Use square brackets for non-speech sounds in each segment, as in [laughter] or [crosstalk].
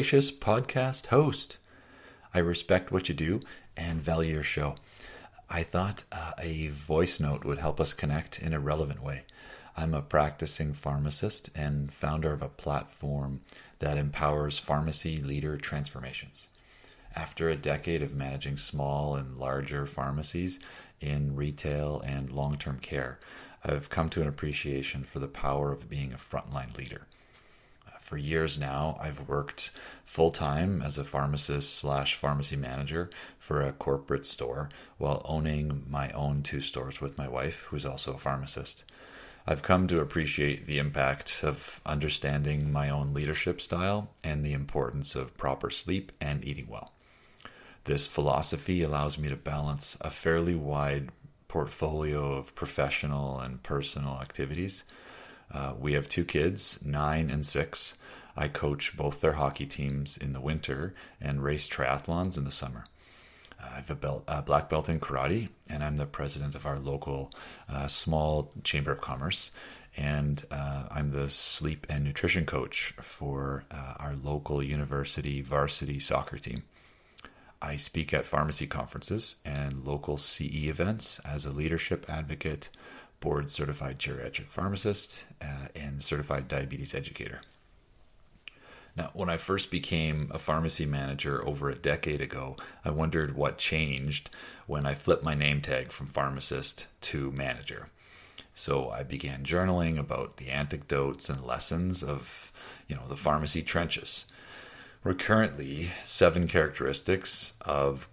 Gracious podcast host. I respect what you do and value your show. I thought uh, a voice note would help us connect in a relevant way. I'm a practicing pharmacist and founder of a platform that empowers pharmacy leader transformations. After a decade of managing small and larger pharmacies in retail and long term care, I've come to an appreciation for the power of being a frontline leader. For years now, I've worked full time as a pharmacist slash pharmacy manager for a corporate store while owning my own two stores with my wife, who's also a pharmacist. I've come to appreciate the impact of understanding my own leadership style and the importance of proper sleep and eating well. This philosophy allows me to balance a fairly wide portfolio of professional and personal activities. Uh, we have two kids, nine and six, I coach both their hockey teams in the winter and race triathlons in the summer. I have a, belt, a black belt in karate, and I'm the president of our local uh, small chamber of commerce. And uh, I'm the sleep and nutrition coach for uh, our local university varsity soccer team. I speak at pharmacy conferences and local CE events as a leadership advocate, board certified geriatric pharmacist, uh, and certified diabetes educator. Now, when I first became a pharmacy manager over a decade ago, I wondered what changed when I flipped my name tag from pharmacist to manager. So I began journaling about the anecdotes and lessons of, you know, the pharmacy trenches. Recurrently, seven characteristics of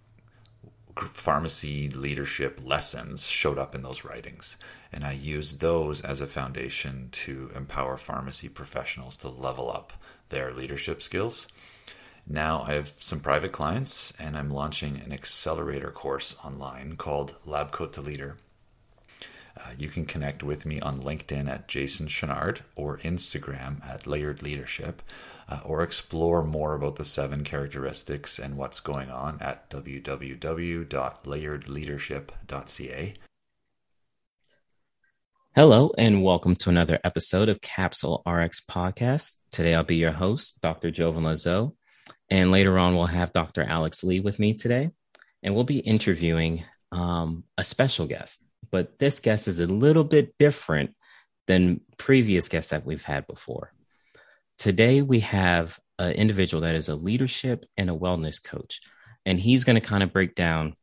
pharmacy leadership lessons showed up in those writings. And I used those as a foundation to empower pharmacy professionals to level up their leadership skills. Now I have some private clients and I'm launching an accelerator course online called Lab Coat to Leader. Uh, you can connect with me on LinkedIn at Jason Chenard or Instagram at Layered Leadership, uh, or explore more about the seven characteristics and what's going on at www.layeredleadership.ca. Hello, and welcome to another episode of Capsule RX Podcast. Today I'll be your host, Dr. Jovan Lazo, and later on we'll have Dr. Alex Lee with me today, and we'll be interviewing um, a special guest. But this guest is a little bit different than previous guests that we've had before. Today we have an individual that is a leadership and a wellness coach, and he's going to kind of break down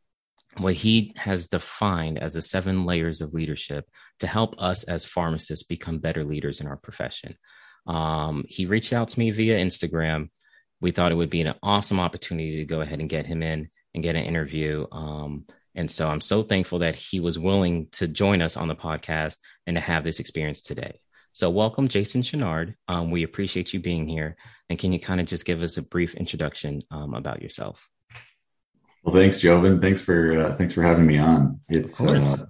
what he has defined as the seven layers of leadership to help us as pharmacists become better leaders in our profession. Um, he reached out to me via Instagram. We thought it would be an awesome opportunity to go ahead and get him in and get an interview. Um, and so I'm so thankful that he was willing to join us on the podcast and to have this experience today. So, welcome, Jason Chenard. Um, we appreciate you being here. And can you kind of just give us a brief introduction um, about yourself? Well, thanks, Jovan. Thanks for uh, thanks for having me on. It's uh,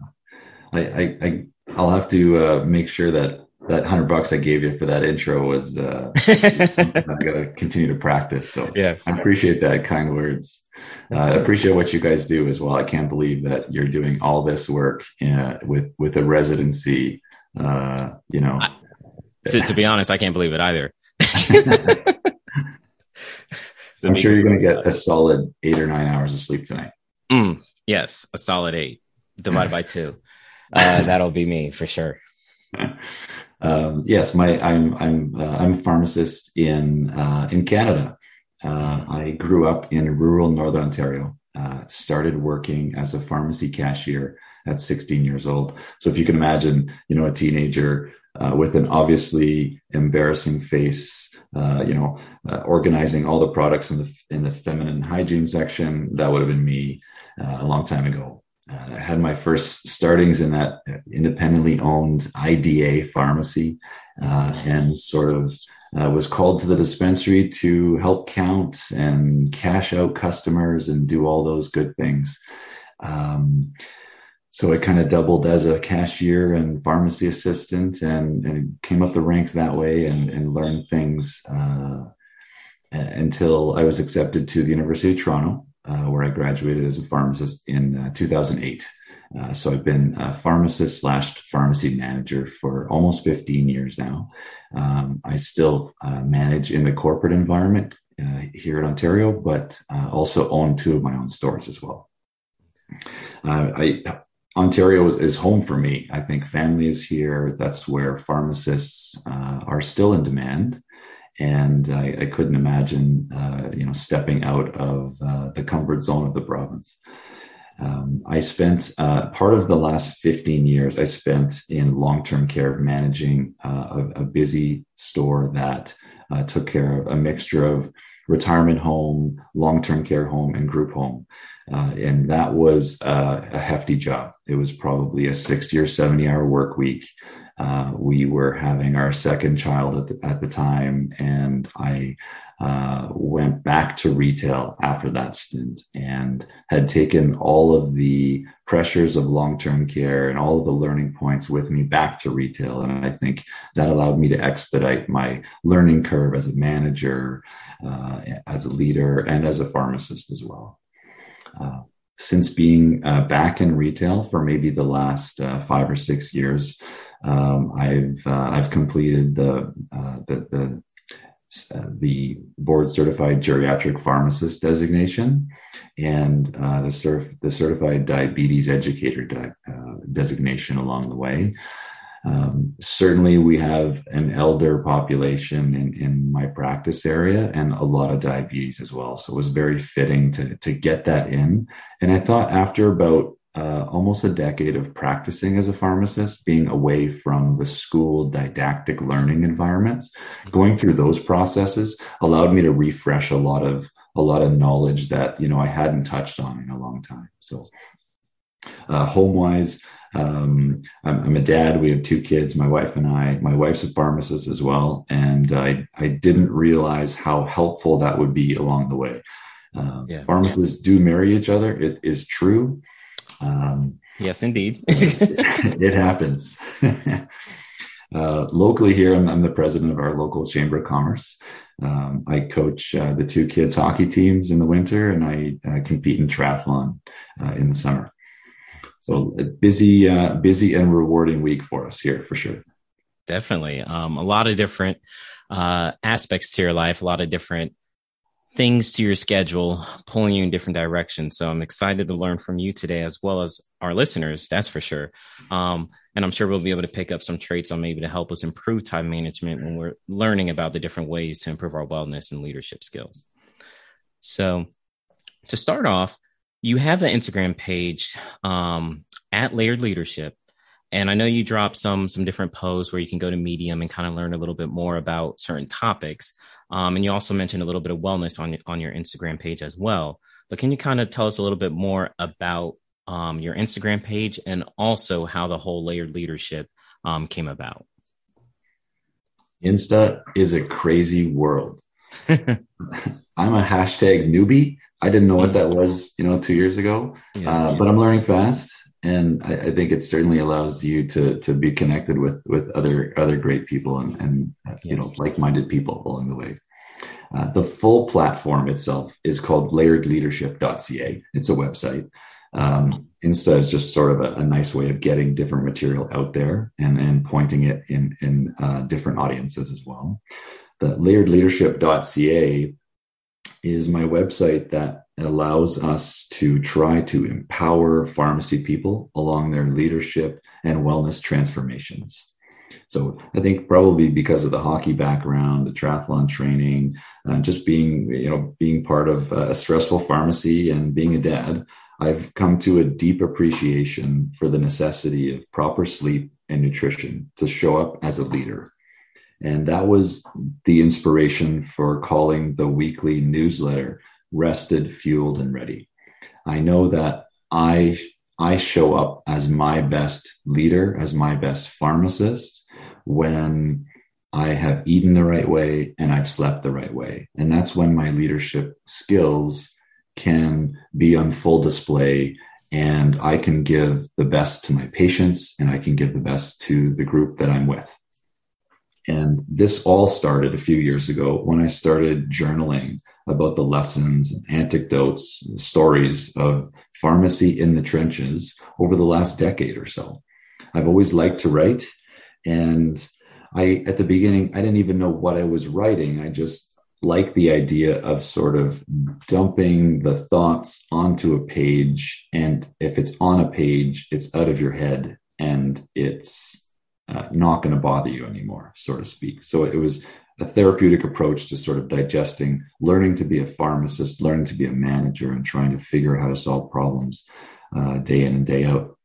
I, I, I I'll have to uh, make sure that that hundred bucks I gave you for that intro was uh, I got to continue to practice. So yeah, I appreciate that kind words. Uh, I appreciate what you guys do as well. I can't believe that you're doing all this work uh, with with a residency. Uh, you know, I, to, to be honest, I can't believe it either. [laughs] [laughs] I'm sure you're going to get a solid eight or nine hours of sleep tonight. Mm, yes, a solid eight divided by two. Uh, [laughs] that'll be me for sure. [laughs] Um, yes, my I'm I'm uh, I'm a pharmacist in uh, in Canada. Uh, I grew up in rural Northern Ontario. Uh, started working as a pharmacy cashier at 16 years old. So if you can imagine, you know, a teenager uh, with an obviously embarrassing face uh, you know, uh, organizing all the products in the in the feminine hygiene section. That would have been me uh, a long time ago. Uh, I had my first startings in that independently owned IDA pharmacy, uh, and sort of was called to the dispensary to help count and cash out customers and do all those good things. Um, so I kind of doubled as a cashier and pharmacy assistant and, and came up the ranks that way and, and learned things uh, until I was accepted to the University of Toronto, uh, where I graduated as a pharmacist in uh, 2008. Uh, so I've been a pharmacist slash pharmacy manager for almost 15 years now. Um, I still uh, manage in the corporate environment uh, here in Ontario, but also own two of my own stores as well. Uh, I, Ontario is, is, home for me. I think family is here. That's where pharmacists uh, are still in demand. And I, I couldn't imagine, uh, you know, stepping out of uh, the comfort zone of the province. Um, I spent uh, part of the last 15 years, I spent in long term care managing uh, a, a, busy store that uh, took care of a mixture of retirement home, long term care home, and group home. Uh, and that was uh, a hefty job. It was probably a 60 or 70 hour work week. Uh, we were having our second child at the, at the time, and I uh, went back to retail after that stint and had taken all of the pressures of long-term care and all of the learning points with me back to retail. And I think that allowed me to expedite my learning curve as a manager, uh, as a leader, and as a pharmacist as well. Uh, since being uh, back in retail for maybe the last uh, five or six years, um, I've uh, I've completed the the, the uh, the board certified geriatric pharmacist designation and uh, the, cerf- the certified diabetes educator di- uh, designation along the way. Um, certainly, we have an elder population in, in my practice area and a lot of diabetes as well. So it was very fitting to, to get that in. And I thought after about uh, almost a decade of practicing as a pharmacist, being away from the school didactic learning environments, going through those processes allowed me to refresh a lot of a lot of knowledge that you know I hadn't touched on in a long time. So, uh, home wise, um, I'm, I'm, a dad. We have two kids, my wife and I. My wife's a pharmacist as well, and I I didn't realize how helpful that would be along the way. Uh, yeah. Pharmacists do marry each other. It is true. Um, yes, indeed. [laughs] it happens. [laughs] uh, locally here, I'm, I'm, the president of our local chamber of commerce. Um, I coach uh, the two kids' hockey teams in the winter, and I uh, compete in triathlon uh, in the summer. So a busy, uh, busy and rewarding week for us here, for sure. Definitely, um, a lot of different uh, aspects to your life, a lot of different things to your schedule, pulling you in different directions. So I'm excited to learn from you today, as well as our listeners. That's for sure. Um, and I'm sure we'll be able to pick up some traits on maybe to help us improve time management when we're learning about the different ways to improve our wellness and leadership skills. So to start off, you have an Instagram page um, at Layered Leadership. And I know you dropped some some different posts where you can go to Medium and kind of learn a little bit more about certain topics. Um, and you also mentioned a little bit of wellness on on your Instagram page as well. But can you kind of tell us a little bit more about um, your Instagram page and also how the whole layered leadership um, came about? Insta is a crazy world. [laughs] I'm a hashtag newbie. I didn't know what that was, you know, two years ago, yeah, uh, yeah. but I'm learning fast, and I, I, think it certainly allows you to to be connected with with other other great people and and uh, you know like minded people along the way. Uh, the full platform itself is called layeredleadership.ca. It's a website. Um, Insta is just sort of a, a, nice way of getting different material out there and, and pointing it in, in uh, different audiences as well. The layeredleadership.ca is my website that allows us to try to empower pharmacy people along their leadership and wellness transformations. So I think probably because of the hockey background, the triathlon training, uh, just being you know being part of a stressful pharmacy and being a dad, I've come to a deep appreciation for the necessity of proper sleep and nutrition to show up as a leader. And that was the inspiration for calling the weekly newsletter Rested, Fueled, and Ready. I know that I I show up as my best leader, as my best pharmacist, when I have eaten the right way and I've slept the right way. And that's when my leadership skills can be on full display and I can give the best to my patients and I can give the best to the group that I'm with. And this all started a few years ago when I started journaling about the lessons and anecdotes, stories of pharmacy in the trenches over the last decade or so. I've always liked to write and I, at the beginning, I didn't even know what I was writing. I just like the idea of sort of dumping the thoughts onto a page. And if it's on a page, it's out of your head and it's uh, not going to bother you anymore, so to speak. So it was a therapeutic approach to sort of digesting, learning to be a pharmacist, learning to be a manager, and trying to figure out how to solve problems uh, day in and day out.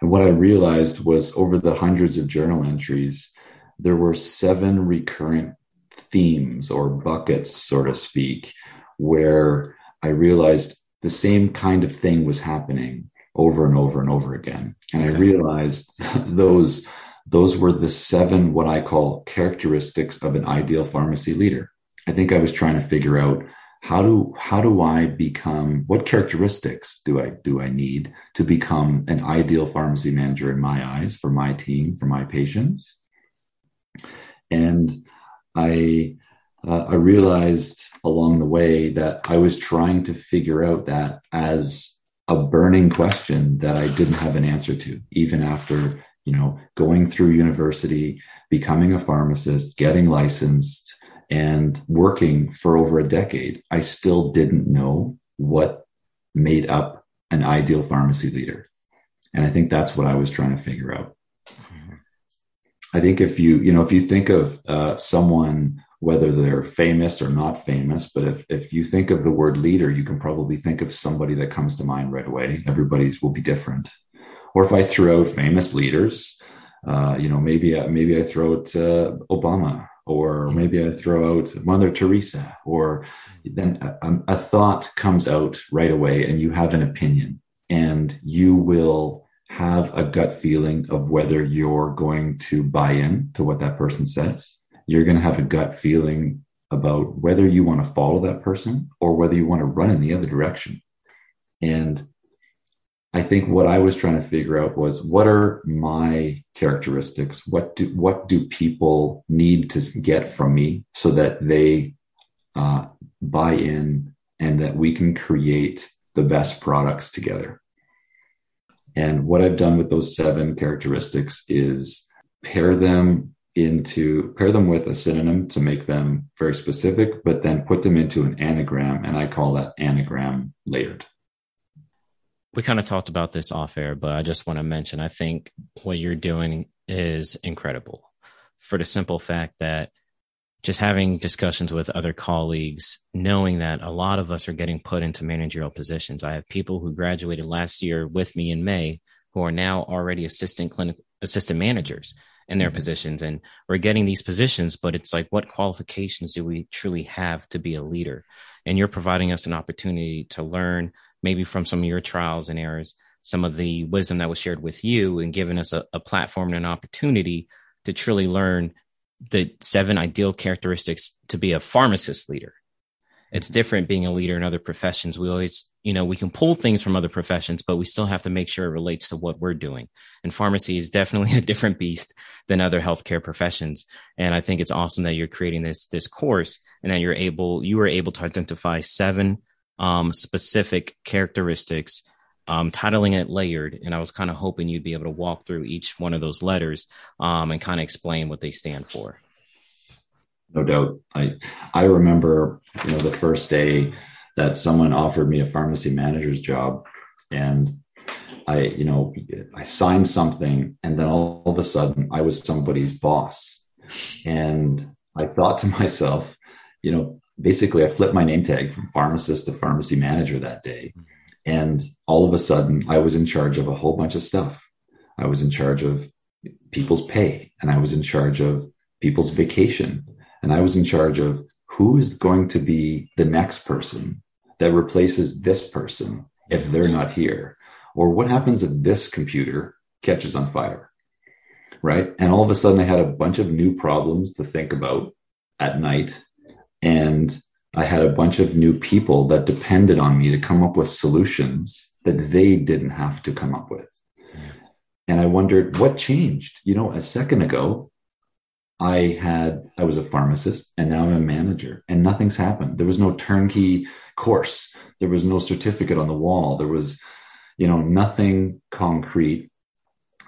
And what I realized was over the hundreds of journal entries, there were seven recurrent themes or buckets, so to speak, where I realized the same kind of thing was happening over and over and over again. And okay. I realized [laughs] those those were the seven what I call characteristics of an ideal pharmacy leader. I think I was trying to figure out how do how do I become what characteristics do I do I need to become an ideal pharmacy manager in my eyes for my team for my patients? And I uh, I realized along the way that I was trying to figure out that as a burning question that I didn't have an answer to even after you know going through university becoming a pharmacist getting licensed and working for over a decade, I still didn't know what made up an ideal pharmacy leader. And I think that's what I was trying to figure out. I think if you, you know, if you think of uh, someone, whether they're famous or not famous, but if, if you think of the word leader, you can probably think of somebody that comes to mind right away. Everybody's will be different. Or if I throw out famous leaders, uh, you know, maybe, maybe I throw out uh, Obama or maybe I throw out Mother Teresa, or then a, a, thought comes out right away and you have an opinion and you will have a gut feeling of whether you're going to buy in to what that person says. You're going to have a gut feeling about whether you want to follow that person or whether you want to run in the other direction. And I think what I was trying to figure out was what are my characteristics? What do what do people need to get from me so that they uh, buy in and that we can create the best products together? And what I've done with those seven characteristics is pair them into pair them with a synonym to make them very specific, but then put them into an anagram, and I call that anagram layered we kind of talked about this off air, but I just want to mention I think what you're doing is incredible for the simple fact that just having discussions with other colleagues, knowing that a lot of us are getting put into managerial positions. I have people who graduated last year with me in May who are now already assistant clinical assistant managers in their mm-hmm. positions. And we're getting these positions, but it's like, what qualifications do we truly have to be a leader? And you're providing us an opportunity to learn maybe from some of your trials and errors, some of the wisdom that was shared with you and given us a, a platform and an opportunity to truly learn the seven ideal characteristics to be a pharmacist leader. It's mm-hmm. different being a leader in other professions. We always, you know, we can pull things from other professions, but we still have to make sure it relates to what we're doing. And pharmacy is definitely [laughs] a different beast than other healthcare professions. And I think it's awesome that you're creating this, this course and that you're able, you were able to identify seven um, specific characteristics, um, titling it layered. And I was kind of hoping you'd be able to walk through each one of those letters um, and kind of explain what they stand for. No doubt. I I remember you know the first day that someone offered me a pharmacy manager's job, and I you know I signed something, and then all of a sudden I was somebody's boss, and I thought to [laughs] myself, you know, basically I flipped my name tag from pharmacist to pharmacy manager that day. And all of a sudden I was in charge of a whole bunch of stuff. I was in charge of people's pay and I was in charge of people's vacation and I was in charge of who is going to be the next person that replaces this person if they're not here or what happens if this computer catches on fire right and all of a sudden i had a bunch of new problems to think about at night and I had a bunch of new people that depended on me to come up with solutions that they didn't have to come up with. And I wondered what changed. You know, a second ago, I had, I was a pharmacist and now I'm a manager and nothing's happened. There was no turnkey course. There was no certificate on the wall. There was, you know, nothing concrete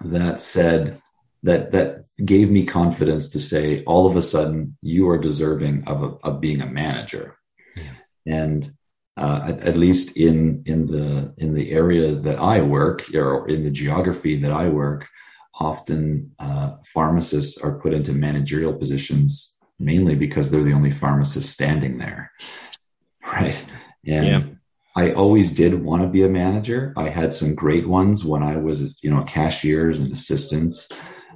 that said that, that gave me confidence to say, all of a sudden, you are deserving of, a, of being a manager. Yeah. And uh, at, at, least in in the in the area that I work or in the geography that I work, often uh, pharmacists are put into managerial positions mainly because they're the only pharmacist standing there, right? And yeah. I always did want to be a manager. I had some great ones when I was, you know, cashiers and assistants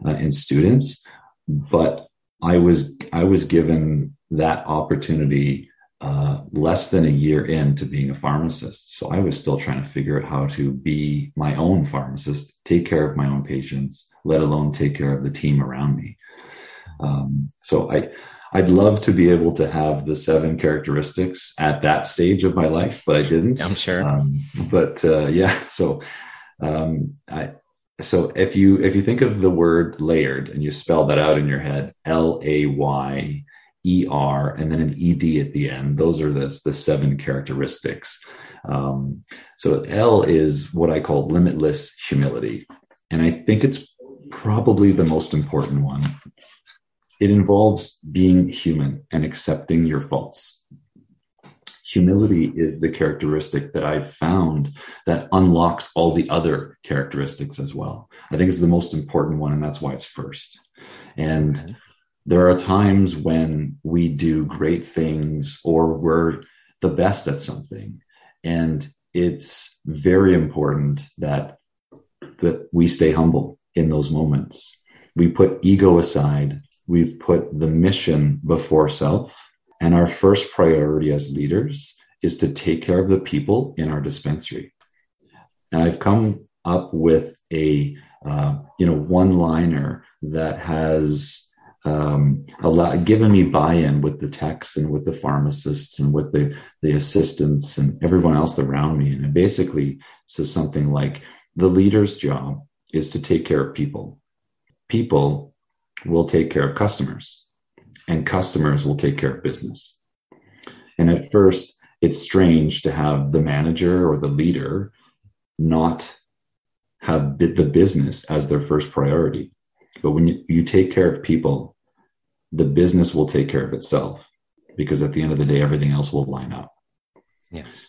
uh, and students, but I was I was given that opportunity uh, less than a year into being a pharmacist. So I was still trying to figure out how to be my own pharmacist, take care of my own patients, let alone take care of the team around me. Um, so I, I'd love to be able to have the seven characteristics at that stage of my life, but I didn't. I'm sure. Um, but uh, yeah, so um, I, so if you if you think of the word layered and you spell that out in your head, L A Y ER and then an ED at the end. Those are the, the seven characteristics. Um, so L is what I call limitless humility. And I think it's probably the most important one. It involves being human and accepting your faults. Humility is the characteristic that I've found that unlocks all the other characteristics as well. I think it's the most important one, and that's why it's first. And there are times when we do great things or we're the best at something. And it's very important that, that we stay humble in those moments. We put ego aside. We put the mission before self. And our first priority as leaders is to take care of the people in our dispensary. And I've come up with a, uh, you know, one liner that has um, lot, given me buy-in with the techs and with the pharmacists and with the the assistants and everyone else around me. And it basically says something like, "The leader's job is to take care of people. People will take care of customers, and customers will take care of business." And at first, it's strange to have the manager or the leader not have the business as their first priority. But when you, you take care of people, the business will take care of itself because at the end of the day, everything else will line up. Yes.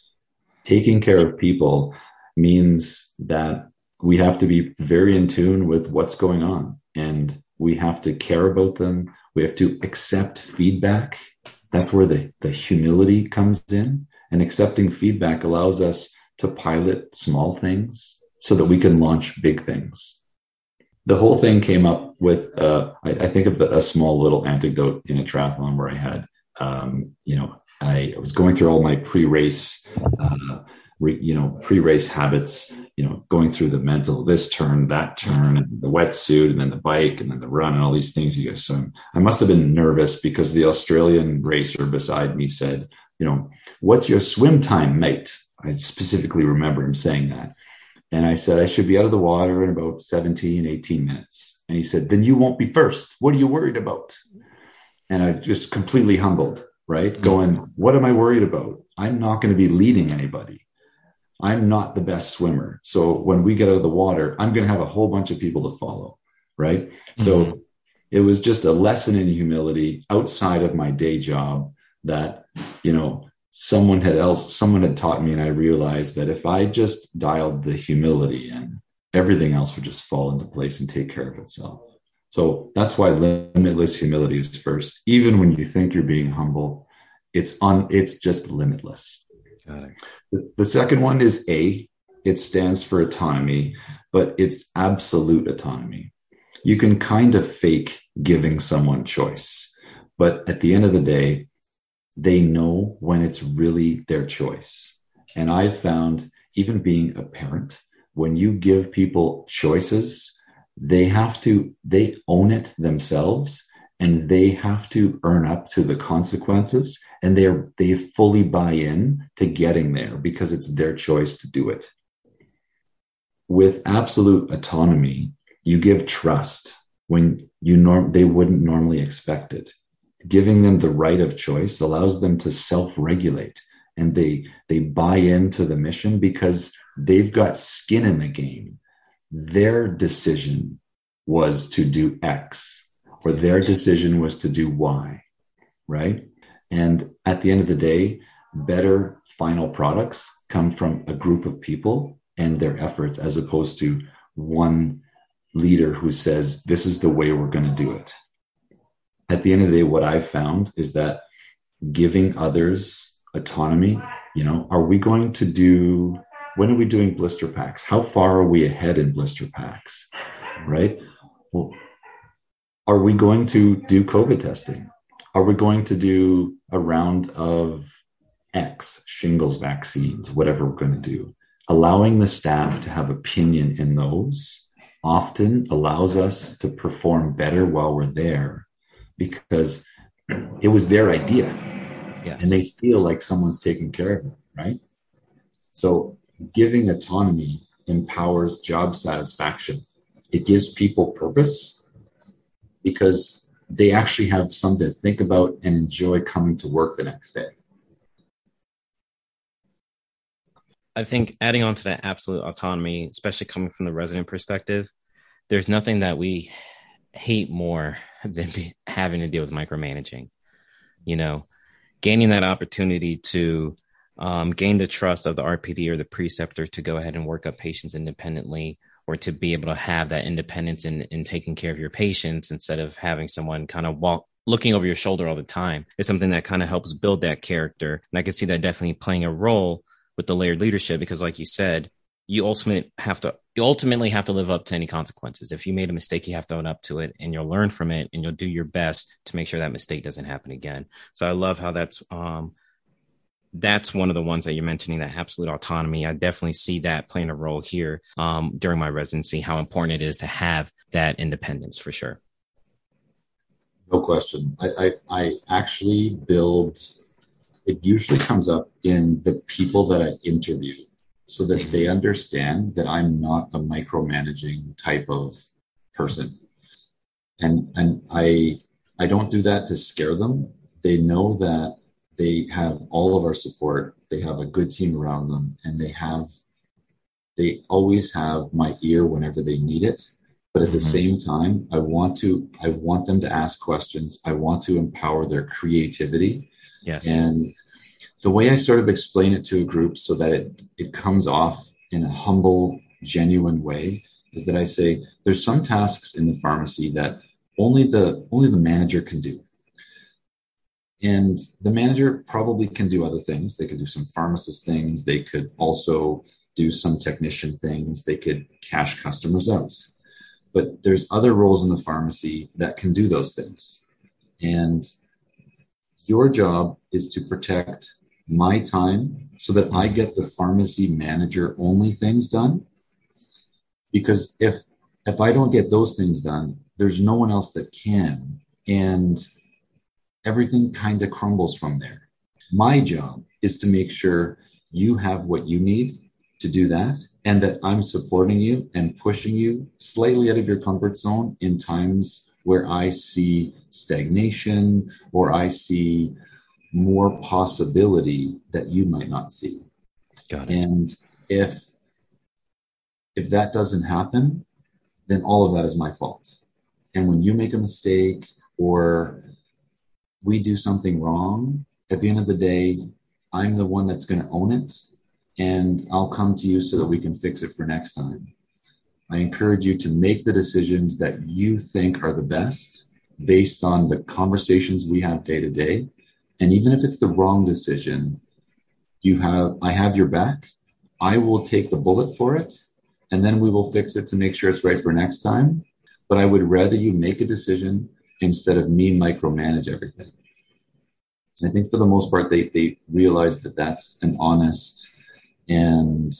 Taking care of people means that we have to be very in tune with what's going on and we have to care about them. We have to accept feedback. That's where the, the humility comes in. And accepting feedback allows us to pilot small things so that we can launch big things the whole thing came up with uh, I, I, think of the, a small little anecdote in a triathlon where I had um, you know I, was going through all my pre-race uh, re, you know pre-race habits you know going through the mental this turn that turn and the wetsuit and then the bike and then the run and all these things you guys so I must have been nervous because the Australian racer beside me said you know what's your swim time mate I specifically remember him saying that and I said, I should be out of the water in about 17, 18 minutes. And he said, Then you won't be first. What are you worried about? And I just completely humbled, right? Mm-hmm. Going, What am I worried about? I'm not going to be leading anybody. I'm not the best swimmer. So when we get out of the water, I'm going to have a whole bunch of people to follow, right? Mm-hmm. So it was just a lesson in humility outside of my day job that, you know, someone had else someone had taught me and i realized that if i just dialed the humility in everything else would just fall into place and take care of itself so that's why limitless humility is first even when you think you're being humble it's on it's just limitless the, the second one is a. It stands for autonomy but it's absolute autonomy. You can kind of fake giving someone choice but at the end of the day they know when it's really their choice. And I've found, even being a parent, when you give people choices, they have to, they own it themselves and they have to earn up to the consequences and they're, they fully buy in to getting there because it's their choice to do it. With absolute autonomy, you give trust when you norm, they wouldn't normally expect it giving them the right of choice allows them to self-regulate and they they buy into the mission because they've got skin in the game their decision was to do x or their decision was to do Y, right? And at the end of the day, better final products come from a group of people and their efforts as opposed to one leader who says, this is the way we're going to do it. At the end of the day, what I've found is that giving others autonomy, you know, are we going to do, when are we doing blister packs? How far are we ahead in blister packs? Right? Well, are we going to do COVID testing? Are we going to do a round of X shingles vaccines, whatever we're going to do? Allowing the staff to have opinion in those often allows us to perform better while we're there because it was their idea. Yes. And they feel like someone's taking care of them, right? So giving autonomy empowers job satisfaction. It gives people purpose because they actually have something to think about and enjoy coming to work the next day. I think adding on to that absolute autonomy, especially coming from the resident perspective, there's nothing that we hate more [laughs] than be, having to deal with micromanaging. You know, gaining that opportunity to um, gain the trust of the RPD or the preceptor to go ahead and work up patients independently or to be able to have that independence in, in taking care of your patients instead of having someone kind of walk looking over your shoulder all the time is something that kind of helps build that character. And I can see that definitely playing a role with the layered leadership because like you said you ultimately have to you ultimately have to live up to any consequences if you made a mistake you have to own up to it and you'll learn from it and you'll do your best to make sure that mistake doesn't happen again so i love how that's um that's one of the ones that you're mentioning that absolute autonomy i definitely see that playing a role here um, during my residency how important it is to have that independence for sure no question i i, I actually build it usually comes up in the people that I interview so that they understand that I'm not a micromanaging type of person. And and I I don't do that to scare them. They know that they have all of our support. They have a good team around them and they have they always have my ear whenever they need it. But at the mm-hmm. same time, I want to I want them to ask questions. I want to empower their creativity Yes. And the way I sort of explain it to a group so that it, it comes off in a humble, genuine way is that I say there's some tasks in the pharmacy that only the only the manager can do. And the manager probably can do other things. They could do some pharmacist things. They could also do some technician things. They could cash customers out. But there's other roles in the pharmacy that can do those things. And your job is to protect my time so that I get the pharmacy manager only things done. Because if if I don't get those things done, there's no one else that can. And everything kind of crumbles from there. My job is to make sure you have what you need to do that and that I'm supporting you and pushing you slightly out of your comfort zone in times where I see stagnation or I see more possibility that you might not see. Got it. And if if that doesn't happen, then all of that is my fault. And when you make a mistake or we do something wrong, at the end of the day, I'm the one that's going to own it and I'll come to you so that we can fix it for next time. I encourage you to make the decisions that you think are the best based on the conversations we have day to day. And even if it's the wrong decision, you have I have your back. I will take the bullet for it and then we will fix it to make sure it's right for next time. But I would rather you make a decision instead of me micromanage everything. I think for the most part, they, they realize that that's an honest and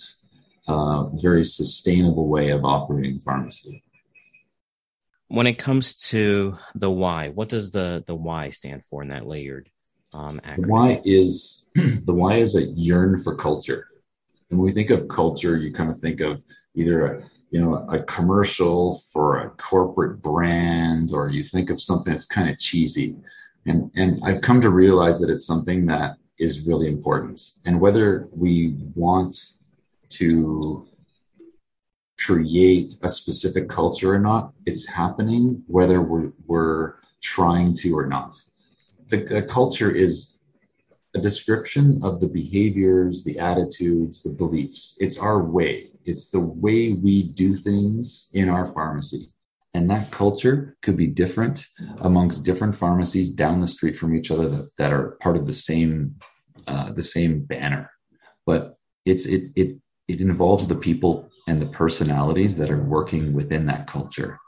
uh, very sustainable way of operating pharmacy. When it comes to the why, what does the the why stand for in that layered um, acronym? The why is [clears throat] the why is a yearn for culture. And when we think of culture, you kind of think of either a you know a commercial for a corporate brand, or you think of something that's kind of cheesy. And and I've come to realize that it's something that is really important. And whether we want to create a specific culture or not. It's happening whether we're, we're trying to or not. The, the culture is a description of the behaviors, the attitudes, the beliefs. It's our way. It's the way we do things in our pharmacy. And that culture could be different amongst different pharmacies down the street from each other that, that are part of the same uh, the same banner. But it's it it it involves the people and the personalities that are working within that culture.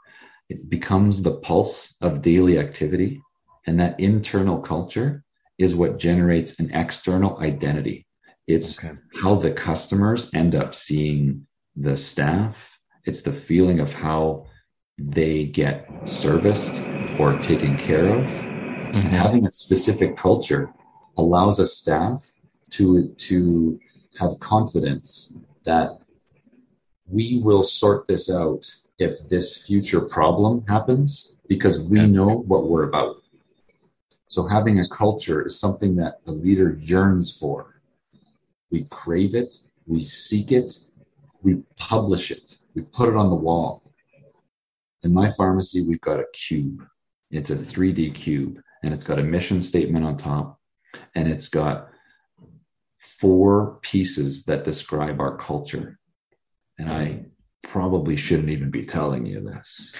It becomes the pulse of daily activity, and that internal culture is what generates an external identity. It's okay. how the customers end up seeing the staff. It's the feeling of how they get serviced or taken care of. Mm-hmm. Having a specific culture allows a staff to, to have confidence that we will sort this out if this future problem happens because we know what we're about. So having a culture is something that the leader yearns for. We crave it, we seek it, we publish it, we put it on the wall. In my pharmacy, we've got a cube. It's a 3D cube, and it's got a mission statement on top, and it's got four pieces that describe our culture. And I probably shouldn't even be telling you this.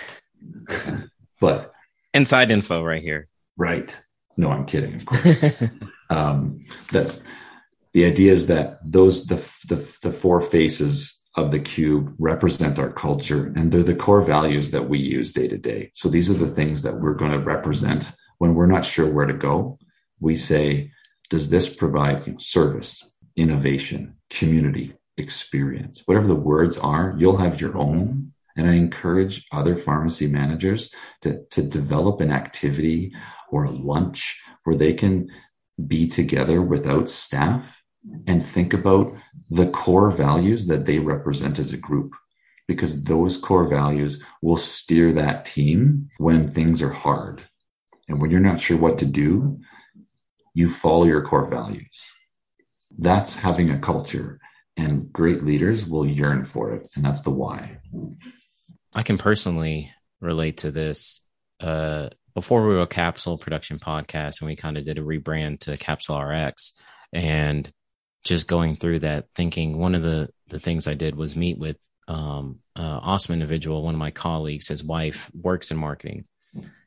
[laughs] but inside info right here. Right. No, I'm kidding, of course. [laughs] um, that the idea is that those the, the the four faces of the cube represent our culture and they're the core values that we use day to day. So these are the things that we're going to represent when we're not sure where to go. We say, does this provide service, innovation, community, experience? Whatever the words are, you'll have your own. And I encourage other pharmacy managers to, to develop an activity or a lunch where they can be together without staff and think about the core values that they represent as a group because those core values will steer that team when things are hard. And when you're not sure what to do you follow your core values. That's having a culture and great leaders will yearn for it and that's the why. I can personally relate to this. Uh, before we were a capsule production podcast and we kind of did a rebrand to capsule rx and just going through that thinking one of the the things i did was meet with um uh, awesome individual one of my colleagues his wife works in marketing.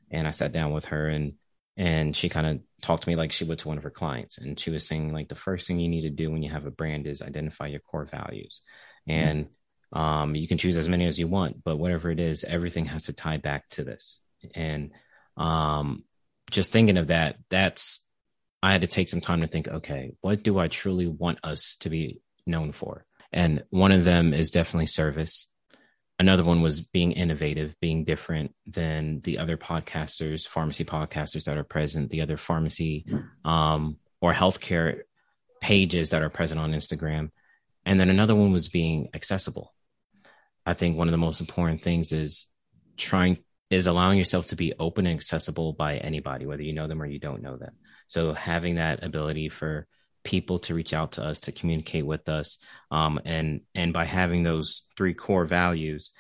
And i sat down with her and and she kind of talked to me like she would to one of her clients. And she was saying like the first thing you need to do when you have a brand is identify your core values. And um, you can choose as many as you want but whatever it is everything has to tie back to this. And um, just thinking of that, that's I had to take some time to think, okay, what do I truly want us to be known for? And one of them is definitely service. Another one was being innovative, being different than the other podcasters, pharmacy podcasters that are present, the other pharmacy um, or healthcare pages that are present on Instagram. And then another one was being accessible. I think one of the most important things is trying is allowing yourself to be open and accessible by anybody, whether you know them or you don't know them. So having that ability for people to reach out to us, to communicate with us, um, and and by having those three core values,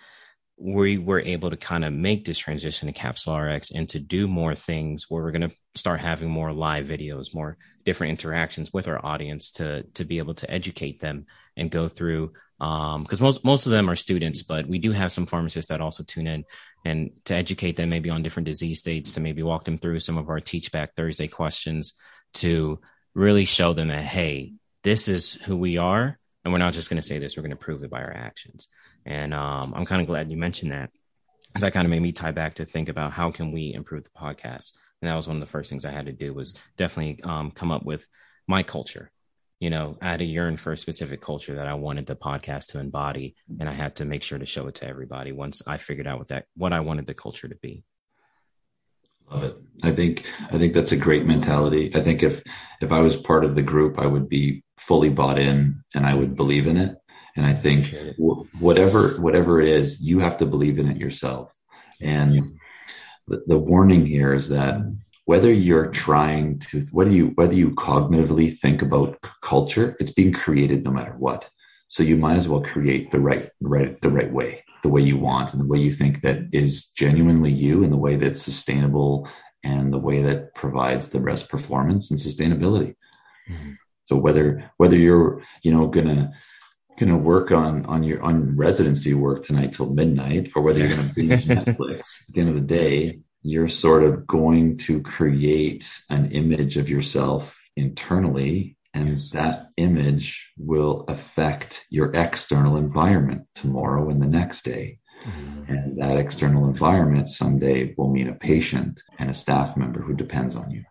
we were able to kind of make this transition to Capsule RX and to do more things where we're going to start having more live videos, more different interactions with our audience to to be able to educate them and go through because um, most most of them are students, but we do have some pharmacists that also tune in and to educate them maybe on different disease states, to maybe walk them through some of our Teach Back Thursday questions, to really show them that hey, this is who we are, and we're not just going to say this; we're going to prove it by our actions. And um, I'm kind of glad you mentioned that, that kind of made me tie back to think about how can we improve the podcast. And that was one of the first things I had to do was definitely um, come up with my culture you know, I had to yearn for a specific culture that I wanted the podcast to embody, and I had to make sure to show it to everybody once I figured out what that what I wanted the culture to be. Love it. I think I think that's a great mentality. I think if if I was part of the group, I would be fully bought in, and I would believe in it. And I think w- whatever whatever it is, you have to believe in it yourself. And the, the warning here is that whether you're trying to whether you whether you cognitively think about culture it's being created no matter what So you might as well create the right, right, the right way, the way you want, and the way you think that is genuinely you, and the way that's sustainable, and the way that provides the best performance and sustainability. Mm-hmm. So whether whether you're you know gonna gonna work on on your on residency work tonight till midnight, or whether you're gonna binge [laughs] Netflix at the end of the day, you're sort of going to create an image of yourself internally and yes. that image will affect your external environment tomorrow and the next day. Mm-hmm. And that external environment someday will mean a patient and a staff member who depends on you.